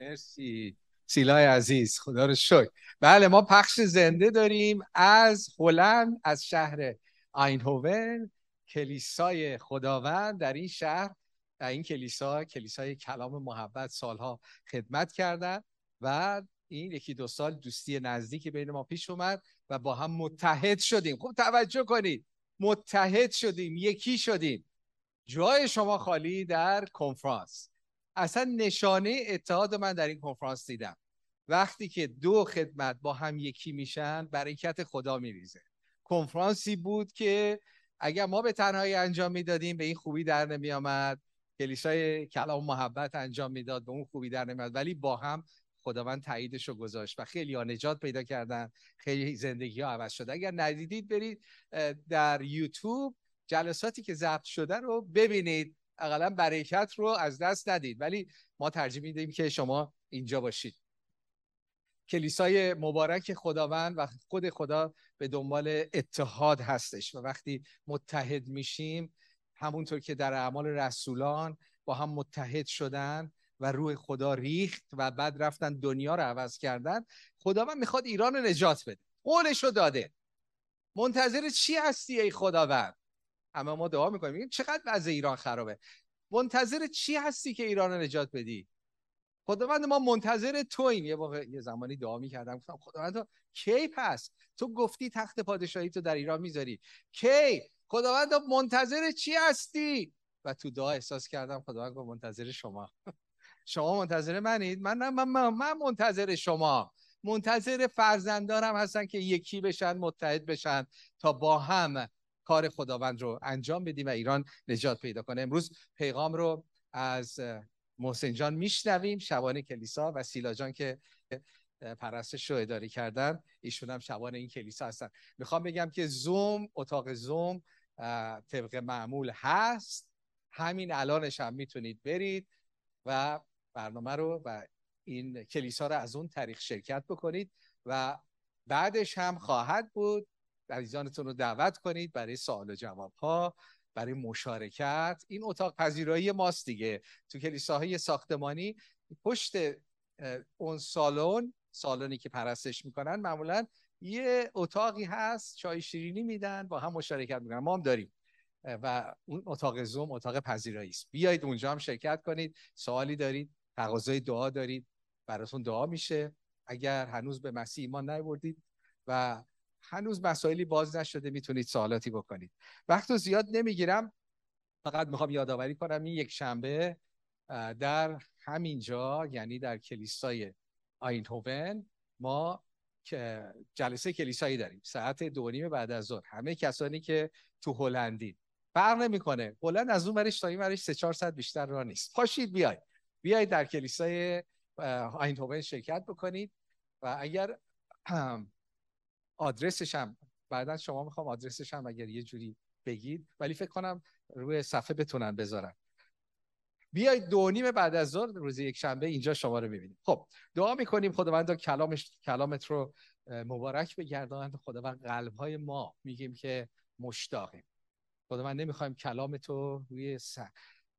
مرسی. سیلای عزیز خدا رو شکر. بله ما پخش زنده داریم از هلند از شهر آینهوون کلیسای خداوند در این شهر در این کلیسا کلیسای کلام محبت سالها خدمت کردن و این یکی دو سال دوستی نزدیکی بین ما پیش اومد و با هم متحد شدیم. خوب توجه کنید متحد شدیم یکی شدیم. جای شما خالی در کنفرانس. اصلا نشانه اتحاد من در این کنفرانس دیدم. وقتی که دو خدمت با هم یکی میشن برکت خدا میریزه. کنفرانسی بود که اگر ما به تنهایی انجام می‌دادیم به این خوبی در نمی آمد کلیسای کلام محبت انجام می‌داد به اون خوبی در نمیاد ولی با هم خداوند تاییدش رو گذاشت و خیلی ها نجات پیدا کردن. خیلی زندگی ها عوض شده اگر ندیدید برید در یوتیوب جلساتی که ضبط شده رو ببینید. اقلا برکت رو از دست ندید. ولی ما ترجیح میدیم که شما اینجا باشید. کلیسای مبارک خداوند و خود خدا به دنبال اتحاد هستش و وقتی متحد میشیم همونطور که در اعمال رسولان با هم متحد شدن و روح خدا ریخت و بعد رفتن دنیا رو عوض کردن خداوند می‌خواد ایران رو نجات بده. قولش رو داده. منتظر چی هستی ای خداوند؟ اما ما دعا می‌کنیم. میگیم چقدر وضع ایران خرابه. منتظر چی هستی که ایران رو نجات بدی؟ خداوند ما منتظر تویم یه واقع یه زمانی دعا می‌کردم. گفتم خداوند تو کی پس؟ تو گفتی تخت پادشاهی تو در ایران می‌ذاری. کی؟ خداوند منتظر چی هستی؟ و تو دعا احساس کردم. خداوند گفت منتظر شما. شما منتظر منید؟ من من, من, من منتظر شما. منتظر فرزندانم هستن که یکی بشن متحد بشن تا با هم کار خداوند رو انجام بدیم و ایران نجات پیدا کنه. امروز پیغام رو از محسن جان میشنویم شبانه کلیسا و سیلا جان که پرستش رو اداره کردن. ایشون هم شبانه این کلیسا هستن. می‌خوام بگم که زوم اتاق زوم طبق معمول هست. همین الانش هم می‌تونید برید و برنامه رو و این کلیسا رو از اون طریق شرکت بکنید و بعدش هم خواهد بود عزیزانتون رو دعوت کنید برای سوال و جواب ها برای مشارکت. این اتاق پذیرایی ماست دیگه. تو کلیساهای ساختمانی پشت اون سالن سالنی که پرستش می‌کنن معمولا یه اتاقی هست چای شیرینی میدن با هم مشارکت می‌کنن. ما هم داریم. و اون اتاق زوم اتاق پذیرایی است. بیایید اونجا هم شرکت کنید. سوالی دارید تقاضای دعا دارید براتون دعا میشه. اگر هنوز به مسیح ایمان نیوردید و هنوز مسائلی باز نشده می‌تونید سوالاتی بکنید. وقت زیاد نمی‌گیرم فقط می‌خوام یادآوری کنم این یک شنبه در همینجا یعنی در کلیسای آینهوون ما جلسه کلیسایی داریم. ساعت دو نیم بعد از ظهر. همه کسانی که تو هلندی فرق نمی‌کنه. هلند از اون ورش تا این ورش سه چهار ساعت بیشتر راه نیست. پاشید بیاید. بیایید در کلیسای آینهوون شرکت بکنید. و اگر آدرسش هم. بعدا شما می‌خوام آدرسش هم اگر یه جوری بگید. ولی فکر کنم روی صفحه بتونن بذارن. بیایید دو نیم بعد از ظهر روز یک شنبه اینجا شما رو ببینیم. خب دعا می‌کنیم خداوند کلامش کلامت رو مبارک بگردان خداوند قلب های ما میگیم که مشتاقیم. خداوند نمی‌خوایم کلام تو روی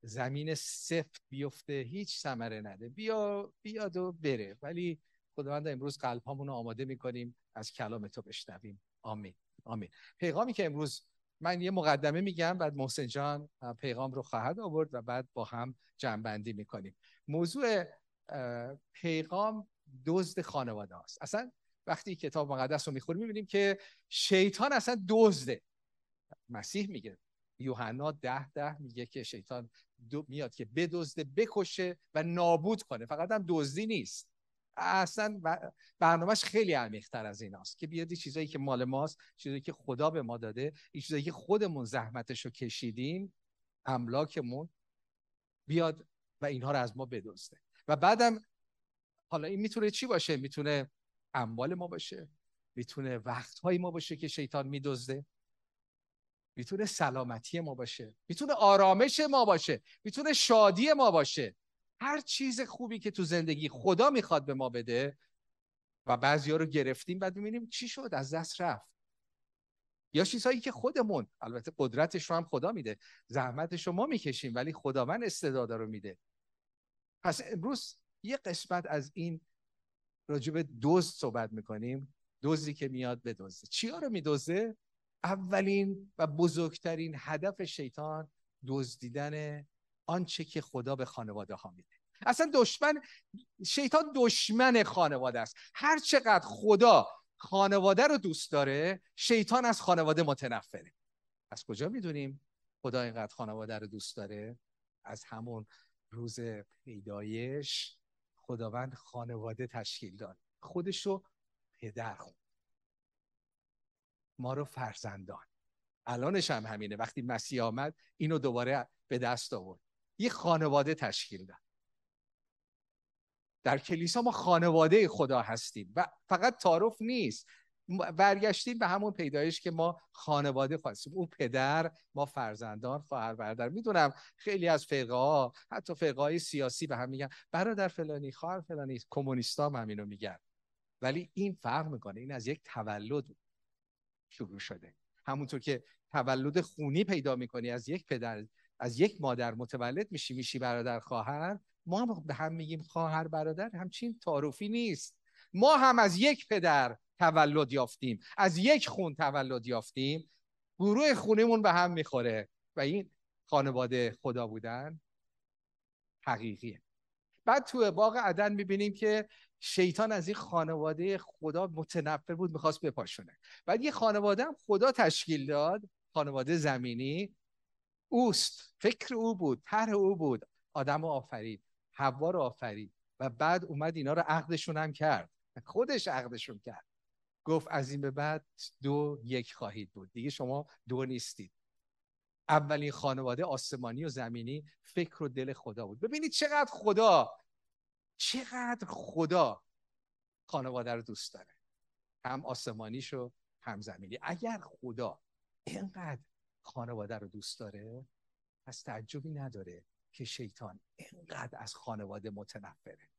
زمین سفت بیفته هیچ ثمره نده. بیا بیاد و بره. ولی خداوند امروز قلب رو آماده می‌کنیم. از کلام تو بشنویم. آمین. آمین. پیغامی که امروز من یه مقدمه میگم بعد محسن جان پیغام رو خواهد آورد و بعد با هم جنبندی می‌کنیم. موضوع پیغام دزد خانواده است. اصلا وقتی کتاب مقدس رو می‌خوریم می‌بینیم که شیطان اصلا دزده. مسیح میگه یوحنا ده ده میگه که شیطان میاد که بدزده بکشه و نابود کنه. فقط هم دزدی نیست. اصلا برنامهش خیلی عمیق‌تر از ایناست که بیادی چیزایی که مال ماست چیزایی که خدا به ما داده این چیزایی که خودمون زحمتش رو کشیدیم املاکمون بیاد و اینها رو از ما بدزده. و بعدم حالا این می‌تونه چی باشه؟ می‌تونه اموال ما باشه می‌تونه وقتهای ما باشه که شیطان میدزده می‌تونه سلامتی ما باشه می‌تونه آرامش ما باشه می‌تونه شادی ما باشه. هر چیز خوبی که تو زندگی خدا می‌خواد به ما بده و بعضی ها رو گرفتیم بعد می‌بینیم چی شد؟ از دست رفت. یا چیزهایی که خودمون البته قدرتش رو هم خدا میده زحمتش رو ما می‌کشیم ولی خداوند استعداد رو میده. پس امروز یه قسمت از این راجب دزد صحبت می‌کنیم. دزدی که میاد به دزده چیا رو میدزده؟ اولین و بزرگترین هدف شیطان دزدیدن آنچه که خدا به خانواده ها میده. اصلا دشمن شیطان دشمن خانواده است. هر چقدر خدا خانواده رو دوست داره شیطان از خانواده متنفره. از کجا می‌دونیم خدا اینقدر خانواده رو دوست داره؟ از همون روز پیدایش خداوند خانواده تشکیل داد. خودش رو پدر خود ما رو فرزندان. الانش هم همینه. وقتی مسیح آمد اینو دوباره به دست آورد. یه خانواده تشکیل داد. در کلیسا ما خانواده خدا هستیم و فقط تعارف نیست. برگشتیم به همون پیدایش که ما خانواده خواستیم او پدر ما فرزندان خواهر برادر. می‌دونم خیلی از فرقه ها حتی فرقه های سیاسی به هم میگن برادر فلانی خواهر فلانی کمونیستا هم همینو میگن. ولی این فرق می‌کنه. این از یک تولد شروع شده. همونطور که تولد خونی پیدا می‌کنی از یک پدر از یک مادر متولد میشی میشی برادر خواهر. ما هم به هم میگیم خواهر برادر. همچین تعارفی نیست. ما هم از یک پدر تولد یافتیم. از یک خون تولد یافتیم. گروه خونیمون به هم می‌خوره. و این خانواده خدا بودن حقیقیه. بعد تو باغ عدن می‌بینیم که شیطان از این خانواده خدا متنفر بود می‌خواست بپاشونه. بعد یه خانواده هم خدا تشکیل داد خانواده زمینی. اوست. فکر او بود طرح او بود. آدم آفرید حوا رو آفرید. و بعد اومد اینا رو عقدشون هم کرد. خودش عقدشون کرد. گفت از این به بعد دو یک خواهید بود. دیگه شما دو نیستید. اولین خانواده آسمانی و زمینی فکر و دل خدا بود. ببینید چقدر خدا چقدر خدا خانواده رو دوست داره. هم آسمانیشو هم زمینی. اگر خدا اینقدر خانواده رو دوست داره پس تعجبی نداره که شیطان اینقدر از خانواده متنفره.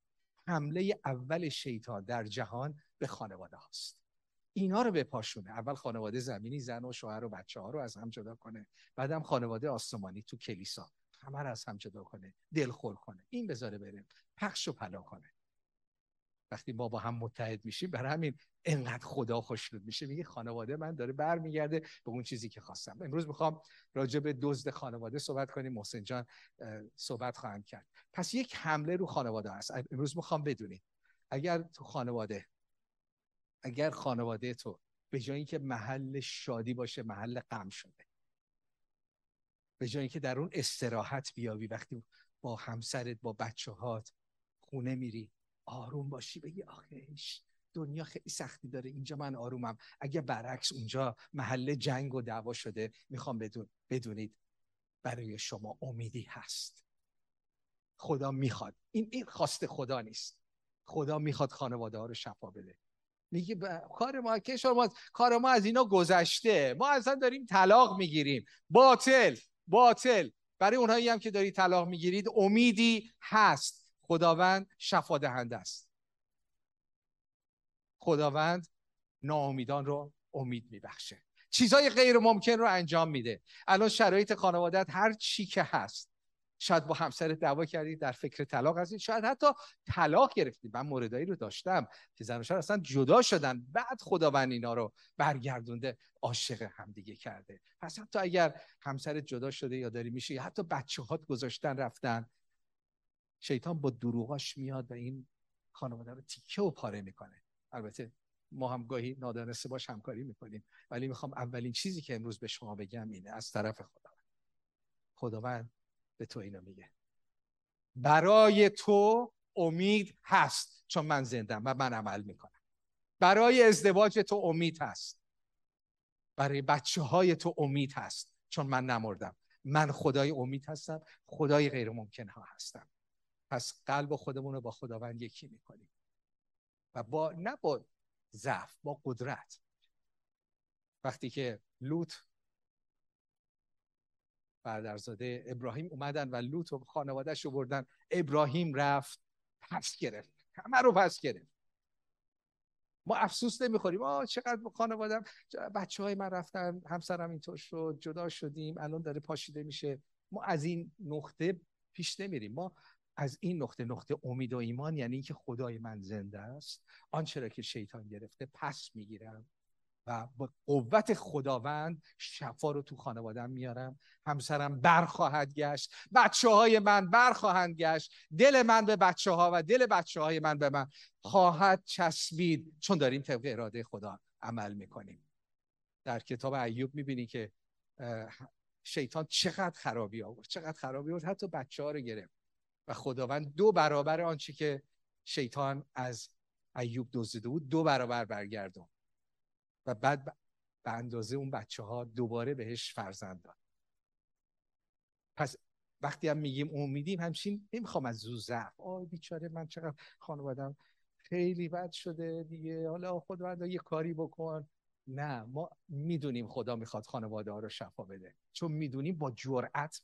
حمله اول شیطان در جهان به خانواده هاست. اینا رو بپاشونه. اول خانواده زمینی زن و شوهر و بچه ها رو از هم جدا کنه. بعدم خانواده آسمانی تو کلیسا. همه رو از هم جدا کنه. دلخور کنه. این بذاره بریم پخش و پلا کنه. وقتی ما با هم متحد میشیم برای همین انقدر خدا خوشنود میشه. میگه خانواده من داره برمیگرده به اون چیزی که خواستم. امروز می‌خوام راجع به دزد خانواده صحبت کنیم. محسن جان صحبت خواهم کرد. پس یک حمله رو خانواده هست امروز می‌خوام بدونید اگر تو خانواده اگر خانواده تو به جای اینکه محل شادی باشه محل غم شده به جای اینکه در اون استراحت بیابی وقتی با همسرت با بچه هات خونه میری آروم باشی بگی آخش دنیا خیلی سختی داره. اینجا من آرومم. اگه برعکس اونجا محل جنگ و دعوا شده می‌خوام بدون بدونید برای شما امیدی هست. خدا می‌خواد. این این خواست خدا نیست. خدا می‌خواد خانواده ها رو شفا بده. میگه کار ما که شما کار ما از اینا گذشته. ما اصلا داریم طلاق می‌گیریم. باطل باطل. برای اونهایی هم که دارید طلاق می‌گیرید امیدی هست. خداوند شفا دهنده است. خداوند ناامیدان رو امید میبخشه. چیزای غیر ممکن رو انجام میده. الان شرایط خانوادت هر چی که هست. شاید با همسرت دعوا کردید در فکر طلاق هستید شاید حتی طلاق گرفتید من موردایی رو داشتم. که زن و شوهر اصلا جدا شدن. بعد خداوند اینا رو برگردونده عاشق همدیگه کرده. پس حتی اگر همسرت جدا شده یا داری میشه حتی بچه هات گذاشتن رفتن شیطان با دروغاش میاد و این خانواده رو تیکه و پاره می‌کنه. البته ما هم گاهی نادانسته باش همکاری می‌کنیم. ولی می‌خوام اولین چیزی که امروز به شما بگم اینه از طرف خداوند. خداوند به تو اینو میگه. برای تو امید هست چون من زندم و من عمل می‌کنم. برای ازدواج تو امید هست. برای بچه های تو امید هست چون من نمردم. من خدای امید هستم خدای غیر ممکن ها هستم. پس قلب خودمون رو با خداوند یکی می‌کنیم. و با نه با ضعف با قدرت. وقتی که لوط برادرزاده ابراهیم اومدن و لوط و خانوادهش رو بردن ابراهیم رفت پس گرفت. همه رو پس گرفت. ما افسوس نمی‌خوریم. آه چقدر خانوادم بچه های من رفتن همسرم اینطور شد جدا شدیم الان داره پاشیده میشه. ما از این نقطه پیش نمیریم. ما از این نقطه نقطه امید و ایمان یعنی اینکه خدای من زنده است آنچه را که شیطان گرفته پس می‌گیرم و با قوت خداوند شفا رو تو خانوادم میارم. همسرم برخواهد گشت بچه های من برخواهند گشت. دل من به بچه ها و دل بچه های من به من خواهد چسبید. چون داریم طبق اراده خدا عمل می‌کنیم. در کتاب ایوب می‌بینی که شیطان چقدر خرابی آورد چقدر خرابی آورد. حتی بچه ها رو گرفت. و خداوند دو برابر آنچه که شیطان از ایوب دزدیده بود دو برابر برگردون. و بعد به اندازه اون بچه ها دوباره بهش فرزند داد. پس وقتی هم میگیم امیدیم همچین نمی‌خوام از زو ضعف. آی بیچاره من چقدر خانوادم خیلی بد شده دیگه. حالا خداوند یه کاری بکن. نه ما می‌دونیم خدا می‌خواد خانواده ها رو شفا بده. چون می‌دونیم با جرأت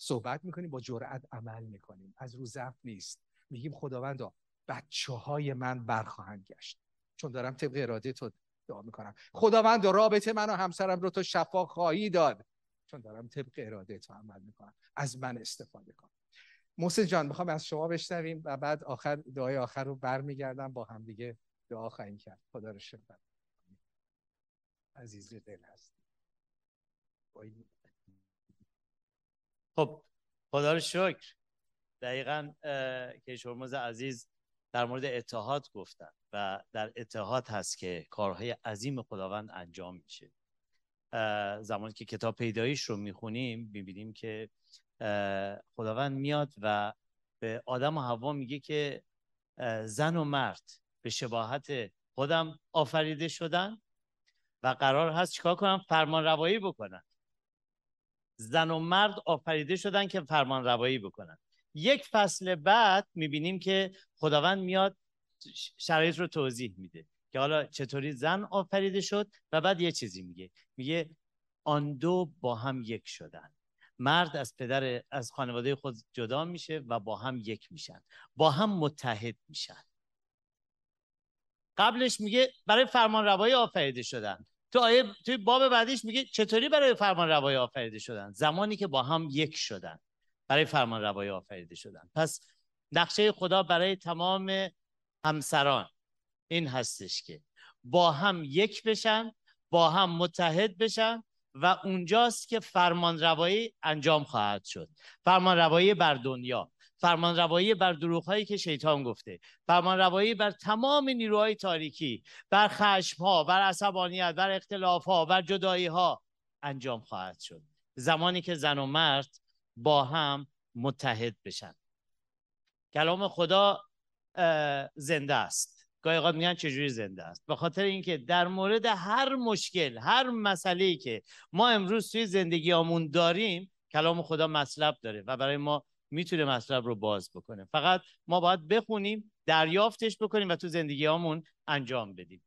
صحبت می‌کنیم با جرأت عمل می‌کنیم. از رو ضعف نیست. میگیم خداوندا بچه های من برخواهند گشت. چون دارم طبق اراده تو دعا می‌کنم. خداوند رابطه من و همسرم رو تو شفا خواهی داد. چون دارم طبق اراده تو عمل می‌کنم. از من استفاده کن. محسن جان می‌خوام از شما بشنویم و بعد آخر دعای آخر رو برمیگردم. با هم دیگه دعا خواهیم کرد. خدا رو شکر. عزیز دل هست خب خدا رو شکر. دقیقا که شرمز عزیز در مورد اتحاد گفتن و در اتحاد هست که کارهای عظیم خداوند انجام میشه. زمانی که کتاب پیدایش رو می‌خونیم می‌بینیم که خداوند میاد و به آدم و حوا میگه که زن و مرد به شباهت خودم آفریده شدن و قرار هست چیکار کنم؟ فرمان روایی بکنن. زن و مرد آفریده شدن که فرمان روایی بکنن. یک فصل بعد می‌بینیم که خداوند میاد شرایط رو توضیح میده که حالا چطوری زن آفریده شد و بعد یه چیزی میگه. میگه آن دو با هم یک شدن. مرد از پدر از خانواده خود جدا میشه و با هم یک میشن. با هم متحد میشن. قبلش میگه برای فرمان روایی آفریده شدن. تو آیه توی باب بعدیش میگه چطوری برای فرمان روایی آفریده شدن؟ زمانی که با هم یک شدن. برای فرمان روایی آفریده شدن. پس نقشه خدا برای تمام همسران این هستش که با هم یک بشن با هم متحد بشن و اونجاست که فرمان روایی انجام خواهد شد. فرمان روایی بر دنیا. فرمان روایی بر دروغ هایی که شیطان گفته فرمان روایی بر تمام نیروهای تاریکی بر خشم ها بر عصبانیت بر اختلاف ها بر جدایی ها انجام خواهد شد. زمانی که زن و مرد با هم متحد بشن. کلام خدا زنده است. گاهی اوقات میگن چجوری زنده است؟ به خاطر اینکه در مورد هر مشکل هر مسئله که ما امروز توی زندگیامون داریم کلام خدا مطلب داره و برای ما می‌تونه مطلب رو باز بکنه. فقط ما باید بخونیم دریافتش بکنیم و تو زندگیامون انجام بدیم.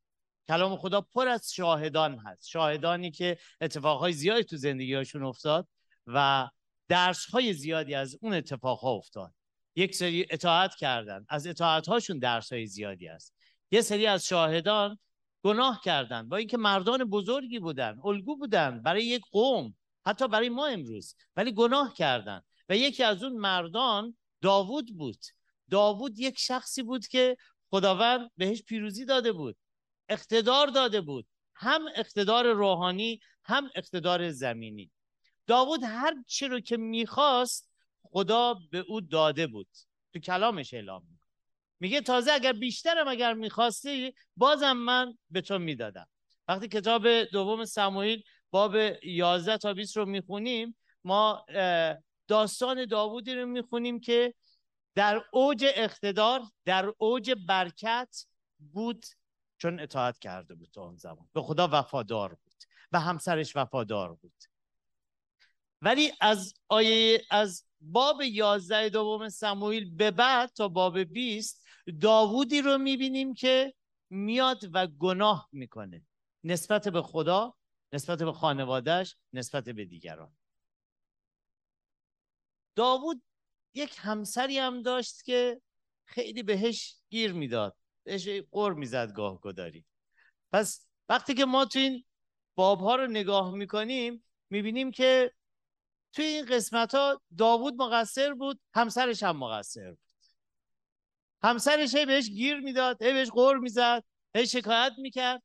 کلام خدا پر از شاهدان هست. شاهدانی که اتفاقهای زیادی تو زندگیهاشون افتاد و درسهای زیادی از اون اتفاقها افتاد. یک سری اطاعت کردن. از اطاعت هاشون درس های زیادی است یه سری از شاهدان گناه کردن. با اینکه مردان بزرگی بودن الگو بودن برای یک قوم حتی برای ما امروز. ولی گناه کردن. و یکی از اون مردان داوود بود. داوود یک شخصی بود که خداوند بهش پیروزی داده بود اقتدار داده بود. هم اقتدار روحانی هم اقتدار زمینی. داوود هر چی رو که می‌خواست خدا به او داده بود. تو کلامش اعلام می‌کنه. میگه تازه اگر بیشترم اگر می‌خواستی بازم من به تو می‌دادم. وقتی کتاب دوم سموئیل باب 11 تا 20 رو می‌خونیم ما داستان داوودی رو می‌خونیم که در اوج اقتدار در اوج برکت بود چون اطاعت کرده بود تا اون زمان. به خدا وفادار بود و همسرش وفادار بود. ولی از آیه از باب 11 دوم سموئیل به بعد تا باب 20 داوودی رو می‌بینیم که میاد و گناه می‌کنه. نسبت به خدا نسبت به خانوادهش نسبت به دیگران. داوود یک همسری هم داشت که خیلی بهش گیر می‌داد. بهش قر می‌زد گاه گداری پس وقتی که ما تو این باب ها رو نگاه می‌کنیم می‌بینیم که توی این قسمت ها داوود مقصر بود همسرش هم مقصر بود. همسرش هی بهش گیر می‌داد هی بهش غور می‌زد هی شکایت می‌کرد.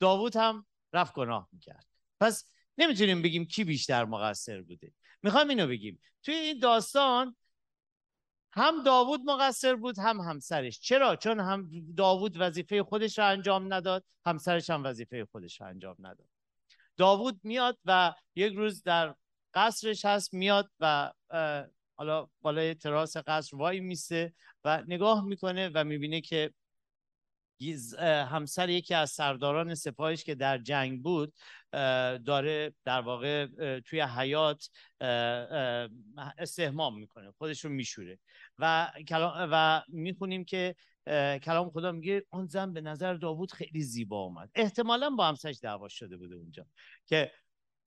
داوود هم رفت گناه می‌کرد. پس نمی‌تونیم بگیم کی بیشتر مقصر بوده. می‌خوام اینو بگیم. توی این داستان هم داوود مقصر بود هم همسرش. چرا؟ چون هم داوود وظیفه خودش رو انجام نداد همسرش هم وظیفه خودش رو انجام نداد. داوود میاد و یک روز در قصرش هست میاد و حالا بالای تراس قصر وای میسته و نگاه می‌کنه و می‌بینه که همسر یکی از سرداران سپاهش که در جنگ بود داره در واقع توی حیات استهمام می‌کنه خودش رو میشوره. و و می‌خونیم که کلام خدا میگه اون زن به نظر داوود خیلی زیبا اومد احتمالا با همسرش دعوا شده بوده اونجا. که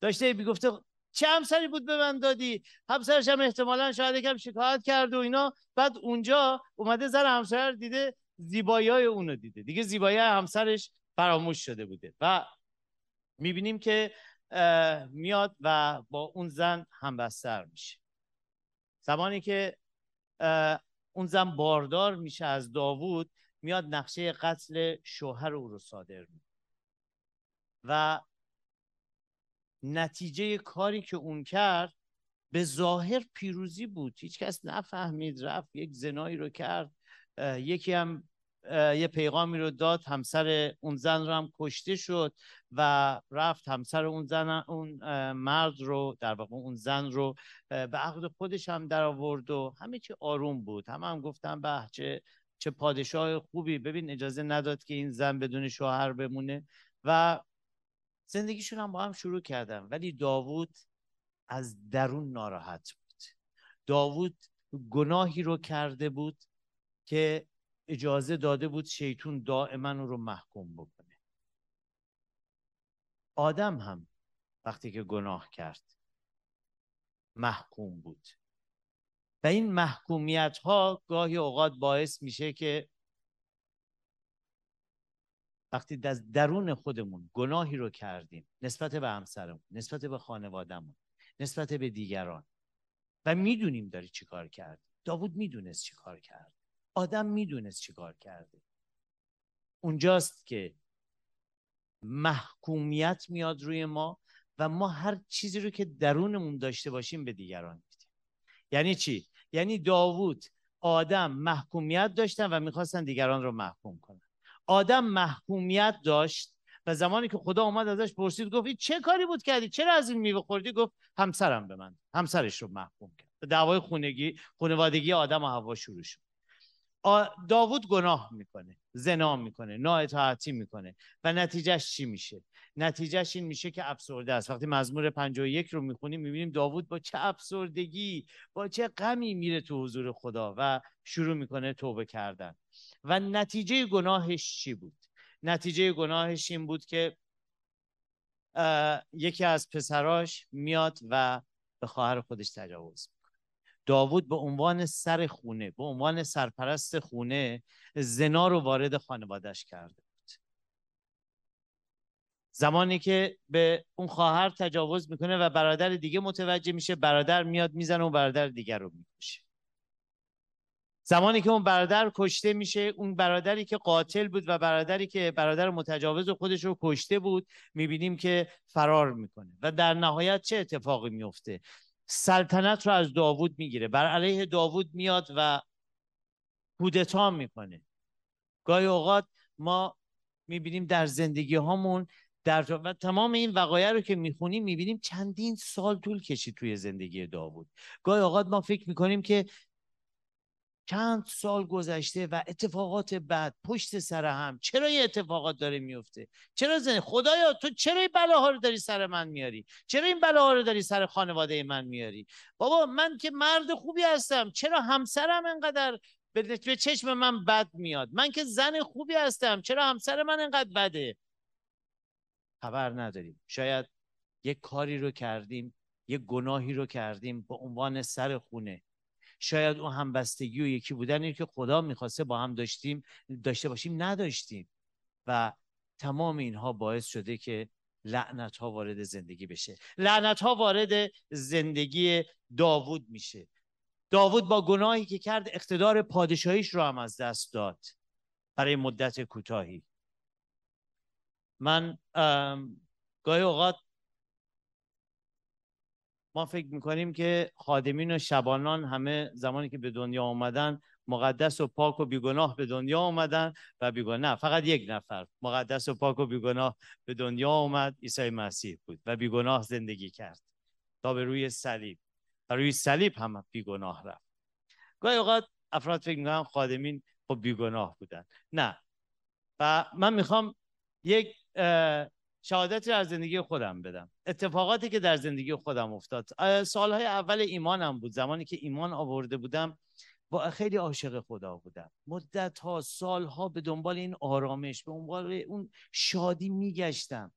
داشته می‌گفته چه همسری بود به من دادی؟ همسرش هم احتمالا شاید یکم شکایت کرد و اینا. بعد اونجا اومده زن همسر دیده. زیبایی های اونو دیده. دیگه زیبایی همسرش فراموش شده بوده. و می‌بینیم که میاد و با اون زن همبستر میشه. زمانی که اون زن باردار میشه از داوود میاد نقشه قتل شوهر او رو صادر می‌کنه. و نتیجه کاری که اون کرد به ظاهر پیروزی بود. هیچکس نفهمید رفت یک زنایی رو کرد. یکی هم یه پیغامی رو داد همسر اون زن رو هم کشته شد و رفت همسر اون زن اون مرد رو در واقع اون زن رو به عقد خودش هم در آورد و همه چی آروم بود. همه هم گفتن به چه چه پادشاه خوبی. ببین اجازه نداد که این زن بدون شوهر بمونه و زندگیشون هم با هم شروع کردن. ولی داوود از درون ناراحت بود. داوود گناهی رو کرده بود که اجازه داده بود شیطون دائما رو محکوم بکنه. آدم هم وقتی که گناه کرد محکوم بود. و این محکومیت ها گاهی اوقات باعث میشه که وقتی از درون خودمون گناهی رو کردیم نسبت به همسرمون نسبت به خانوادهمون نسبت به دیگران و می‌دونیم داری چی کار کرد داوود می‌دونست چی کار کرد. آدم می‌دونست چی کار کرده. اونجاست که محکومیت میاد روی ما و ما هر چیزی رو که درونمون داشته باشیم به دیگران میدیم. یعنی چی؟ یعنی داوود آدم محکومیت داشتن و می‌خواستن دیگران رو محکوم کنن. آدم محکومیت داشت و زمانی که خدا اومد ازش پرسید گفت چه کاری بود کردی؟ چرا از این میوه خوردی؟ گفت همسرم به من همسرش رو محکوم کرد. دعوای خونگی خانوادگی آدم و هوا شروع شد. داوود گناه می‌کنه زنا می‌کنه نااطاعتی می‌کنه. و نتیجهش چی میشه؟ نتیجهش این میشه که افسرده است. وقتی مزمور 51 رو می‌خونیم می‌بینیم داوود با چه افسردگی با چه غمی میره تو حضور خدا و شروع می‌کنه توبه کردن. و نتیجه گناهش چی بود؟ نتیجه گناهش این بود که یکی از پسراش میاد و به خواهر خودش تجاوز داوود به عنوان سر خونه به عنوان سرپرست خونه زنا رو وارد خانوادش کرده بود. زمانی که به اون خواهر تجاوز می‌کنه و برادر دیگه متوجه میشه برادر میاد می‌زنه و برادر دیگر رو می‌کشه. زمانی که اون برادر کشته میشه اون برادری که قاتل بود و برادری که برادر متجاوز خودش رو کشته بود می‌بینیم که فرار می‌کنه. و در نهایت چه اتفاقی میفته سلطنت رو از داوود می‌گیره. بر علیه داوود میاد و کودتا می‌کنه. گاهی اوقات ما می‌بینیم در زندگی هامون در و تمام این وقایع رو که می‌خونیم می‌بینیم چندین سال طول کشید توی زندگی داوود. گاهی اوقات ما فکر می‌کنیم که چند سال گذشته و اتفاقات بعد پشت سر هم چرا این اتفاقات داره میفته؟ چرا زن خدایا تو چرا این بلاها رو داری سر من میاری؟ چرا این بلاها رو داری سر خانواده من میاری؟ بابا من که مرد خوبی هستم چرا همسرم انقدر به چشم من بد میاد؟ من که زن خوبی هستم چرا همسر من انقدر بده؟ خبر نداریم. شاید یک کاری رو کردیم یک گناهی رو کردیم به عنوان سر خونه. شاید اون همبستگی و یکی بودن که خدا می‌خواسته با هم داشتیم داشته باشیم نداشتیم. و تمام اینها باعث شده که لعنت ها وارد زندگی بشه. لعنت ها وارد زندگی داوود میشه. داوود با گناهی که کرد اقتدار پادشاهیش رو هم از دست داد برای مدت کوتاهی. من گاهی اوقات ما فکر می‌کنیم که خادمین و شبانان همه زمانی که به دنیا آمدن مقدس و پاک و بیگناه به دنیا آمدن و بیگناه فقط یک نفر مقدس و پاک و بیگناه به دنیا آمد عیسی مسیح بود و بیگناه زندگی کرد. تا به روی صلیب. و روی صلیب هم بیگناه رفت. گاهی اوقات افراد فکر می‌کنن خادمین خب بیگناه بودن. نه. و من می‌خوام یک شهادتی از زندگی خودم بدم. اتفاقاتی که در زندگی خودم افتاد. سالهای اول ایمانم بود. زمانی که ایمان آورده بودم با خیلی عاشق خدا بودم. مدت ها سال ها به دنبال این آرامش به دنبال اون شادی میگشتم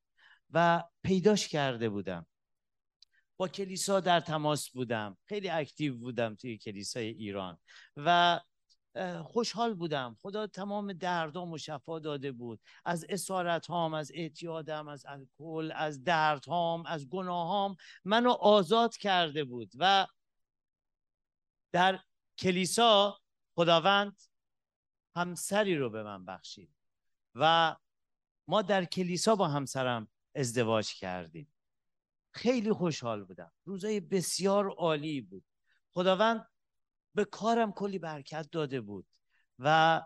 و پیداش کرده بودم. با کلیسا در تماس بودم. خیلی اکتیو بودم توی کلیسای ایران. و خوشحال بودم. خدا تمام دردام و شفا داده بود. از اسارت هام از اعتیادم از الکل از درد هام از گناهام منو آزاد کرده بود. و در کلیسا خداوند همسری رو به من بخشید و ما در کلیسا با همسرم ازدواج کردیم. خیلی خوشحال بودم. روزای بسیار عالی بود. خداوند به کارم کلی برکت داده بود و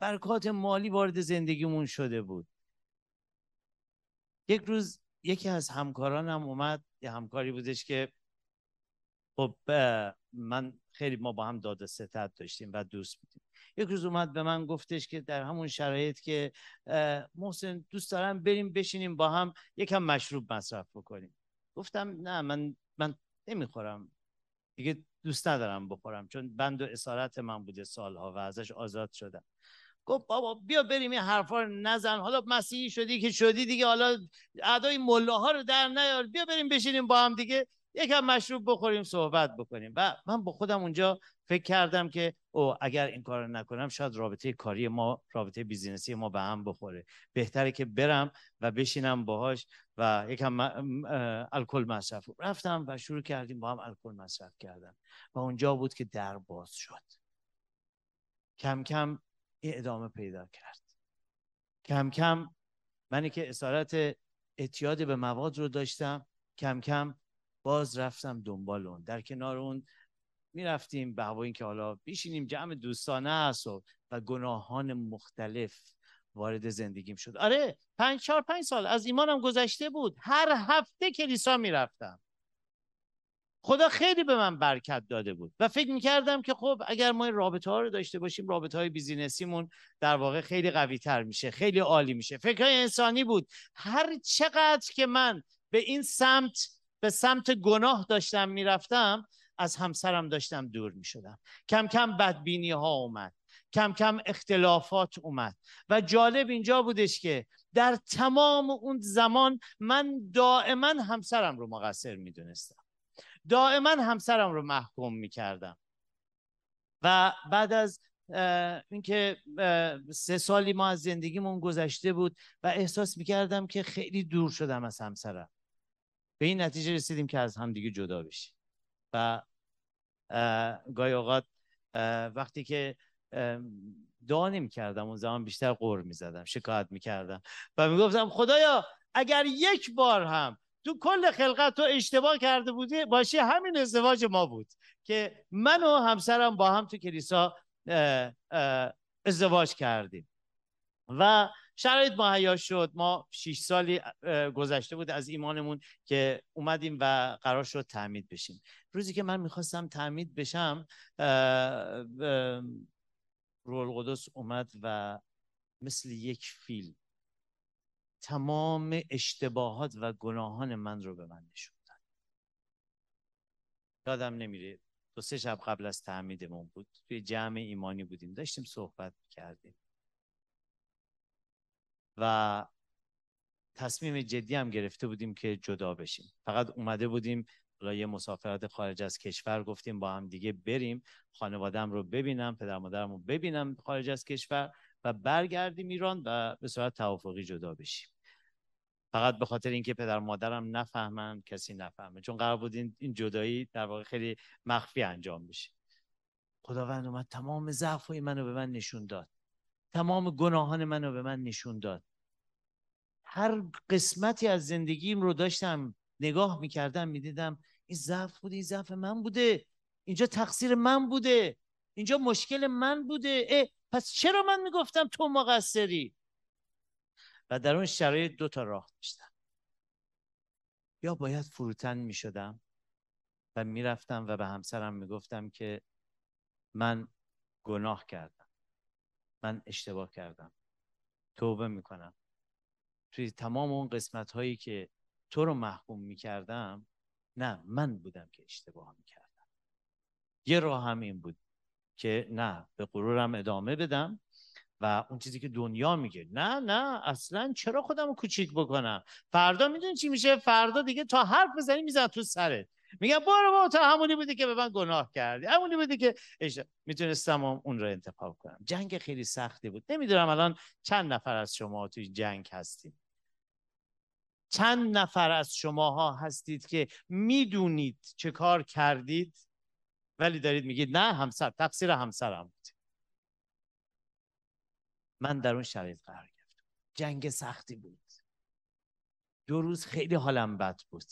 برکات مالی وارد زندگیمون شده بود. یک روز یکی از همکارانم اومد یه همکاری بودش که خب من خیلی ما با هم داد ستت داشتیم و دوست بودیم. یک روز اومد به من گفتش که در همون شرایط که محسن دوست دارم بریم بشینیم با هم یکم مشروب مصرف بکنیم. گفتم نه من من نمی‌خورم. دیگه دوست ندارم بخورم چون بند و اسارت من بوده سالها و ازش آزاد شدم. گفت بابا بیا بریم این حرفا رو نزن حالا مسیحی شدی که شدی دیگه حالا اعدای ها رو در نیار بیا بریم بشینیم با هم دیگه. یکم مشروب بخوریم صحبت بکنیم. و من با خودم اونجا فکر کردم که او اگر این کار نکنم شاید رابطه کاری ما رابطه بیزینسی ما به هم بخوره. بهتره که برم و بشینم باهاش و یکم الکل مصرف رفتم و شروع کردیم با هم الکل مصرف کردن. و اونجا بود که در باز شد. کم کم ادامه پیدا کرد. کم کم منی که اسارت اعتیاد به مواد رو داشتم کم کم باز رفتم دنبال اون. در کنار اون می‌رفتیم به هوای اینکه حالا بشینیم جمع دوستانه است و, و گناهان مختلف وارد زندگیم شد. آره پنج چهار پنج سال از ایمانم گذشته بود. هر هفته کلیسا می‌رفتم. خدا خیلی به من برکت داده بود. و فکر می‌کردم که خب اگر ما این رابطه ها رو داشته باشیم رابطه های بیزینسیمون در واقع خیلی قوی تر میشه خیلی عالی میشه. فکرهای انسانی بود. هر چقدر که من به این سمت به سمت گناه داشتم می‌رفتم از همسرم داشتم دور می شدم کم کم بدبینی ها اومد. کم کم اختلافات اومد. و جالب اینجا بودش که در تمام اون زمان من دائما همسرم رو مقصر می دونستم دائما همسرم رو محکوم می کردم و بعد از اینکه سه سالی ما از زندگیمون گذشته بود و احساس می کردم که خیلی دور شدم از همسرم. به این نتیجه رسیدیم که از همدیگه جدا بشیم. و گاهی اوقات وقتی که دعا نمی کردم اون زمان بیشتر قور می زدم شکایت می کردم و می گفتم خدایا اگر یک بار هم تو کل خلقت تو اشتباه کرده بودی باشی همین ازدواج ما بود که من و همسرم با هم تو کلیسا ازدواج کردیم. و شرایط مهیا شد. ما شیش سالی گذشته بود از ایمانمون که اومدیم و قرار شد تعمید بشیم. روزی که من می‌خواستم تعمید بشم رول قدس اومد و مثل یک فیل تمام اشتباهات و گناهان من رو به من نشون داد. یادم نمیره دو سه شب قبل از تعمیدمون بود توی جمع ایمانی بودیم داشتیم صحبت کردیم و تصمیم جدی هم گرفته بودیم که جدا بشیم. فقط اومده بودیم حالا یه مسافرت خارج از کشور گفتیم با هم دیگه بریم خانوادم رو ببینم پدر مادرم رو ببینم خارج از کشور و برگردیم ایران و به صورت توافقی جدا بشیم. فقط به خاطر اینکه پدر مادرم نفهمن کسی نفهمه. چون قرار بود این, جدایی در واقع خیلی مخفی انجام بشه. خداوند اومد تمام ضعف منو به من نشون داد. تمام گناهان منو به من نشون داد. هر قسمتی از زندگیم رو داشتم نگاه می‌کردم می‌دیدم این ضعف بوده این ضعف من بوده اینجا تقصیر من بوده اینجا مشکل من بوده. اه پس چرا من می‌گفتم تو مقصری؟ و در اون شرایط دو تا راه داشتم. یا باید فروتن می‌شدم و می‌رفتم و به همسرم می‌گفتم که من گناه کردم. من اشتباه کردم. توبه می‌کنم. توی تمام اون قسمت هایی که تو رو محکوم می‌کردم نه من بودم که اشتباه می‌کردم. یه راه همین بود که نه به غرورم ادامه بدم و اون چیزی که دنیا میگه نه نه اصلا چرا خودم رو کوچیک بکنم؟ فردا می‌دونی چی میشه؟ فردا دیگه تا حرف بزنی میزن تو سرت. میگم برو با تو همونی بودی که به من گناه کردی. همونی بودی که می‌تونستم اون رو انتخاب کنم. جنگ خیلی سختی بود. نمی‌دونم الان چند نفر از شما توی جنگ هستید چند نفر از شماها هستید که می‌دونید چه کار کردید ولی دارید میگید نه همسر تقصیر همسرم بود. من در اون شرایط قرار گرفتم. جنگ سختی بود. دو روز خیلی حالم بد بود.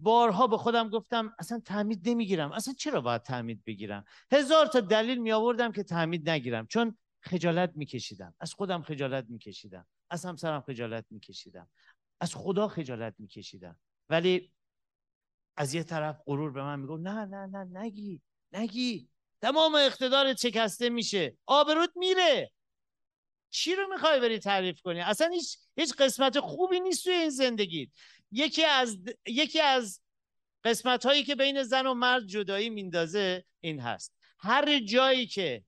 بارها به خودم گفتم اصلا تعمید نمی‌گیرم. اصلا چرا باید تعمید بگیرم؟ هزار تا دلیل می آوردم که تعمید نگیرم. چون خجالت میکشیدم. از خودم خجالت میکشیدم. از همسرم خجالت میکشیدم. از خدا خجالت میکشیدم. ولی از یه طرف غرور به من میگو نه نه نه نگی نگی. تمام اقتدار شکسته میشه. آبرود میره. چی رو می‌خوای بری تعریف کنی؟ اصلا هیچ هیچ قسمت خوبی نیست توی این زندگی یکی از یکی از قسمت هایی که بین زن و مرد جدایی میندازه این هست. هر جایی که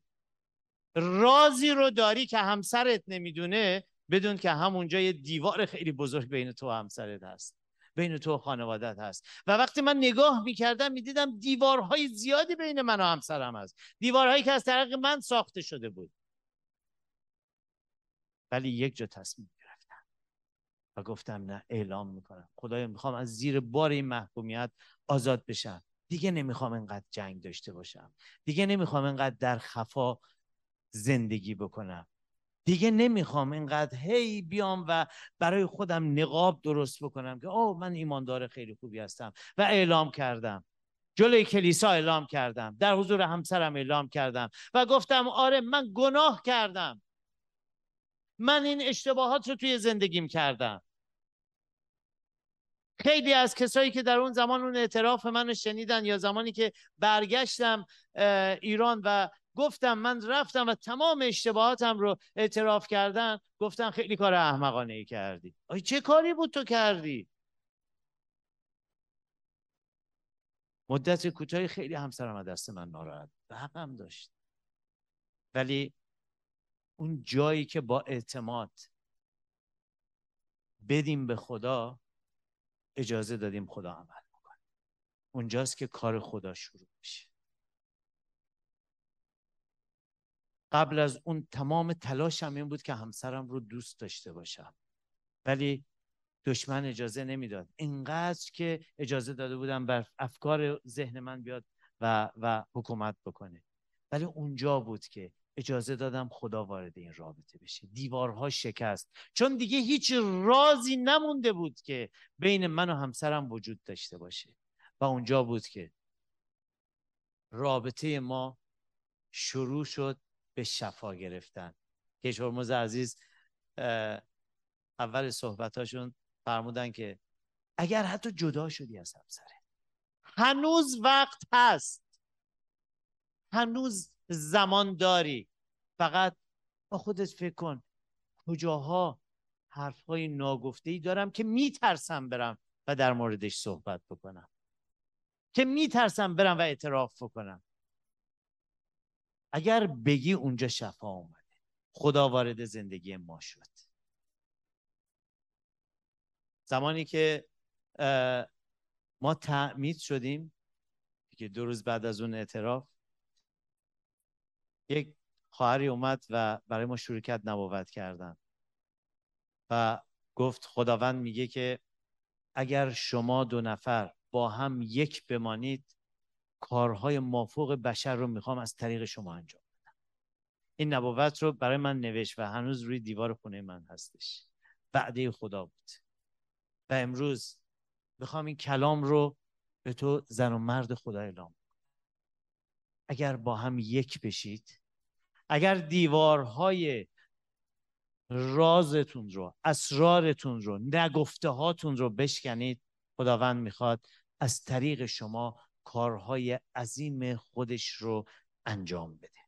رازی رو داری که همسرت نمی‌دونه بدون که همونجا یه دیوار خیلی بزرگ بین تو و همسرت هست بین تو و خانوادت هست. و وقتی من نگاه می‌کردم می‌دیدم دیوارهای زیادی بین من و همسرم هست. دیوارهایی که از طریق من ساخته شده بود. ولی یک جا تصمیم گرفتم و گفتم نه اعلام می‌کنم. خدایا می‌خوام از زیر بار این محکومیت آزاد بشم. دیگه نمی‌خوام اینقدر جنگ داشته باشم. دیگه نمی‌خوام اینقدر در خفا زندگی بکنم. دیگه نمی‌خوام اینقدر هی بیام و برای خودم نقاب درست بکنم که اوه من ایماندار خیلی خوبی هستم و اعلام کردم. جلوی کلیسا اعلام کردم. در حضور همسرم اعلام کردم و گفتم آره من گناه کردم. من این اشتباهات رو توی زندگیم کردم. خیلی از کسایی که در اون زمان اون اعتراف منو شنیدن یا زمانی که برگشتم ایران و گفتم من رفتم و تمام اشتباهاتم رو اعتراف کردن. گفتن خیلی کار احمقانه ای کردی. آی چه کاری بود تو کردی؟ مدت کوتاهی خیلی همسرم دست من ناراحت و حقم داشت. ولی اون جایی که با اعتماد بدیم به خدا اجازه دادیم خدا عمل بکنه. اونجاست که کار خدا شروع میشه. قبل از اون تمام تلاشم این بود که همسرم رو دوست داشته باشم. ولی دشمن اجازه نمی‌داد. اینقدر که اجازه داده بودم بر افکار ذهن من بیاد و, و حکومت بکنه. ولی اونجا بود که اجازه دادم خدا وارد این رابطه بشه. دیوارها شکست. چون دیگه هیچ رازی نمونده بود که بین من و همسرم وجود داشته باشه. و اونجا بود که رابطه ما شروع شد به شفا گرفتن. کشورموز عزیز اول صحبتاشون فرمودن که اگر حتی جدا شدی از همسره هنوز وقت هست. هنوز زمان داری. فقط با خودت فکر کن کجاها حرفهای ناگفته ای دارم که میترسم برم و در موردش صحبت بکنم. که میترسم برم و اعتراف بکنم. اگر بگی اونجا شفا اومده. خدا وارد زندگی ما شد. زمانی که ما تعمید شدیم که دو روز بعد از اون اعتراف یک خواهری اومد و برای ما کرد نبوت کردن. و گفت خداوند میگه که اگر شما دو نفر با هم یک بمانید کارهای مافوق بشر رو می‌خوام از طریق شما انجام بدم. این نبوت رو برای من نوشت و هنوز روی دیوار خونه من هستش. وعده خدا بود. و امروز می‌خوام این کلام رو به تو زن و مرد خدا اعلام اگر با هم یک بشید اگر دیوارهای رازتون رو اسرارتون رو نگفته هاتون رو بشکنید خداوند می‌خواد از طریق شما کارهای عظیم خودش رو انجام بده.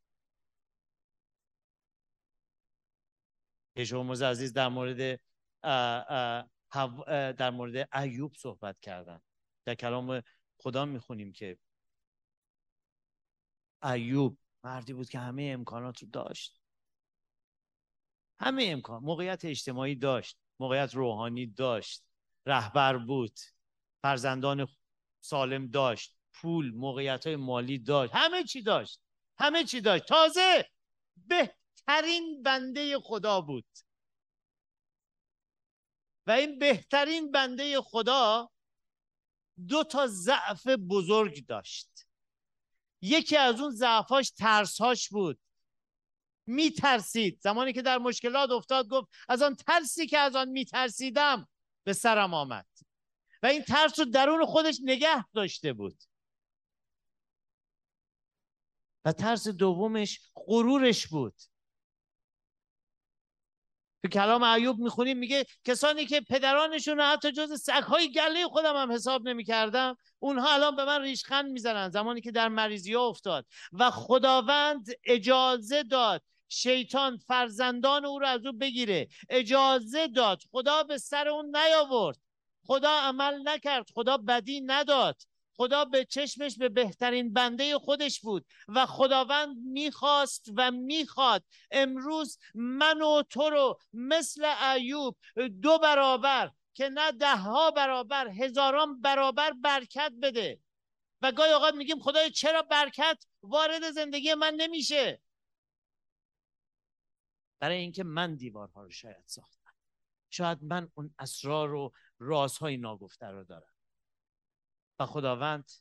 پیشوموز عزیز در مورد در مورد ایوب صحبت کردن. در کلام خدا می‌خونیم که ایوب مردی بود که همه امکانات رو داشت. همه امکان موقعیت اجتماعی داشت موقعیت روحانی داشت رهبر بود فرزندان سالم داشت. پول موقعیت های مالی داشت. همه چی داشت. همه چی داشت. تازه بهترین بنده خدا بود. و این بهترین بنده خدا دو تا ضعف بزرگ داشت. یکی از اون ضعفاش ترسهاش بود. میترسید. زمانی که در مشکلات افتاد گفت از آن ترسی که از آن میترسیدم به سرم آمد. و این ترس رو درون خودش نگه داشته بود. و ترس دومش غرورش بود. تو کلام ایوب می‌خونیم میگه کسانی که پدرانشون حتی جز سگهای گله خودم هم حساب نمی‌کردم اونها الان به من ریشخند می‌زنن. زمانی که در مریضی ها افتاد. و خداوند اجازه داد شیطان فرزندان او رو از او بگیره. اجازه داد. خدا به سر اون نیاورد. خدا عمل نکرد. خدا بدی نداد. خدا به چشمش به بهترین بنده خودش بود و خداوند می‌خواست و می‌خواد امروز من و تو رو مثل ایوب دو برابر که نه ده ها برابر هزاران برابر برکت بده. و گاهی اوقات میگیم خدای چرا برکت وارد زندگی من نمیشه؟ برای اینکه من دیوارها رو شاید ساختم. شاید من اون اسرار و رازهای ناگفته رو دارم. و خداوند